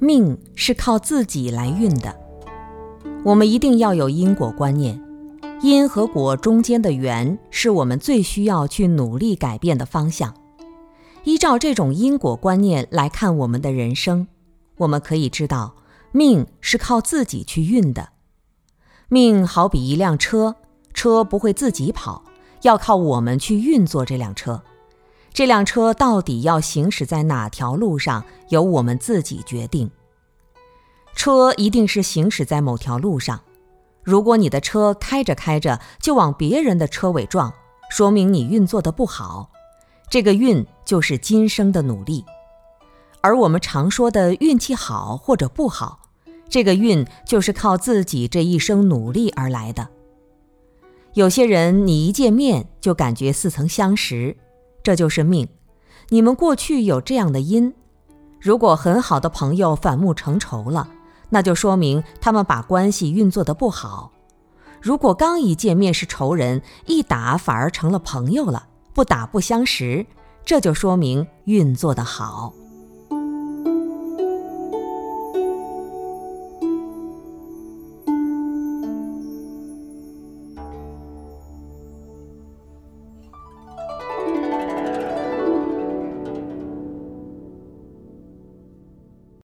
命是靠自己来运的。我们一定要有因果观念，因和果中间的缘是我们最需要去努力改变的方向。依照这种因果观念来看我们的人生，我们可以知道，命是靠自己去运的。命好比一辆车，车不会自己跑，要靠我们去运作这辆车。这辆车到底要行驶在哪条路上，由我们自己决定。车一定是行驶在某条路上。如果你的车开着开着就往别人的车尾撞，说明你运作的不好。这个运就是今生的努力，而我们常说的运气好或者不好，这个运就是靠自己这一生努力而来的。有些人你一见面就感觉似曾相识。这就是命，你们过去有这样的因。如果很好的朋友反目成仇了，那就说明他们把关系运作的不好。如果刚一见面是仇人，一打反而成了朋友了，不打不相识，这就说明运作的好。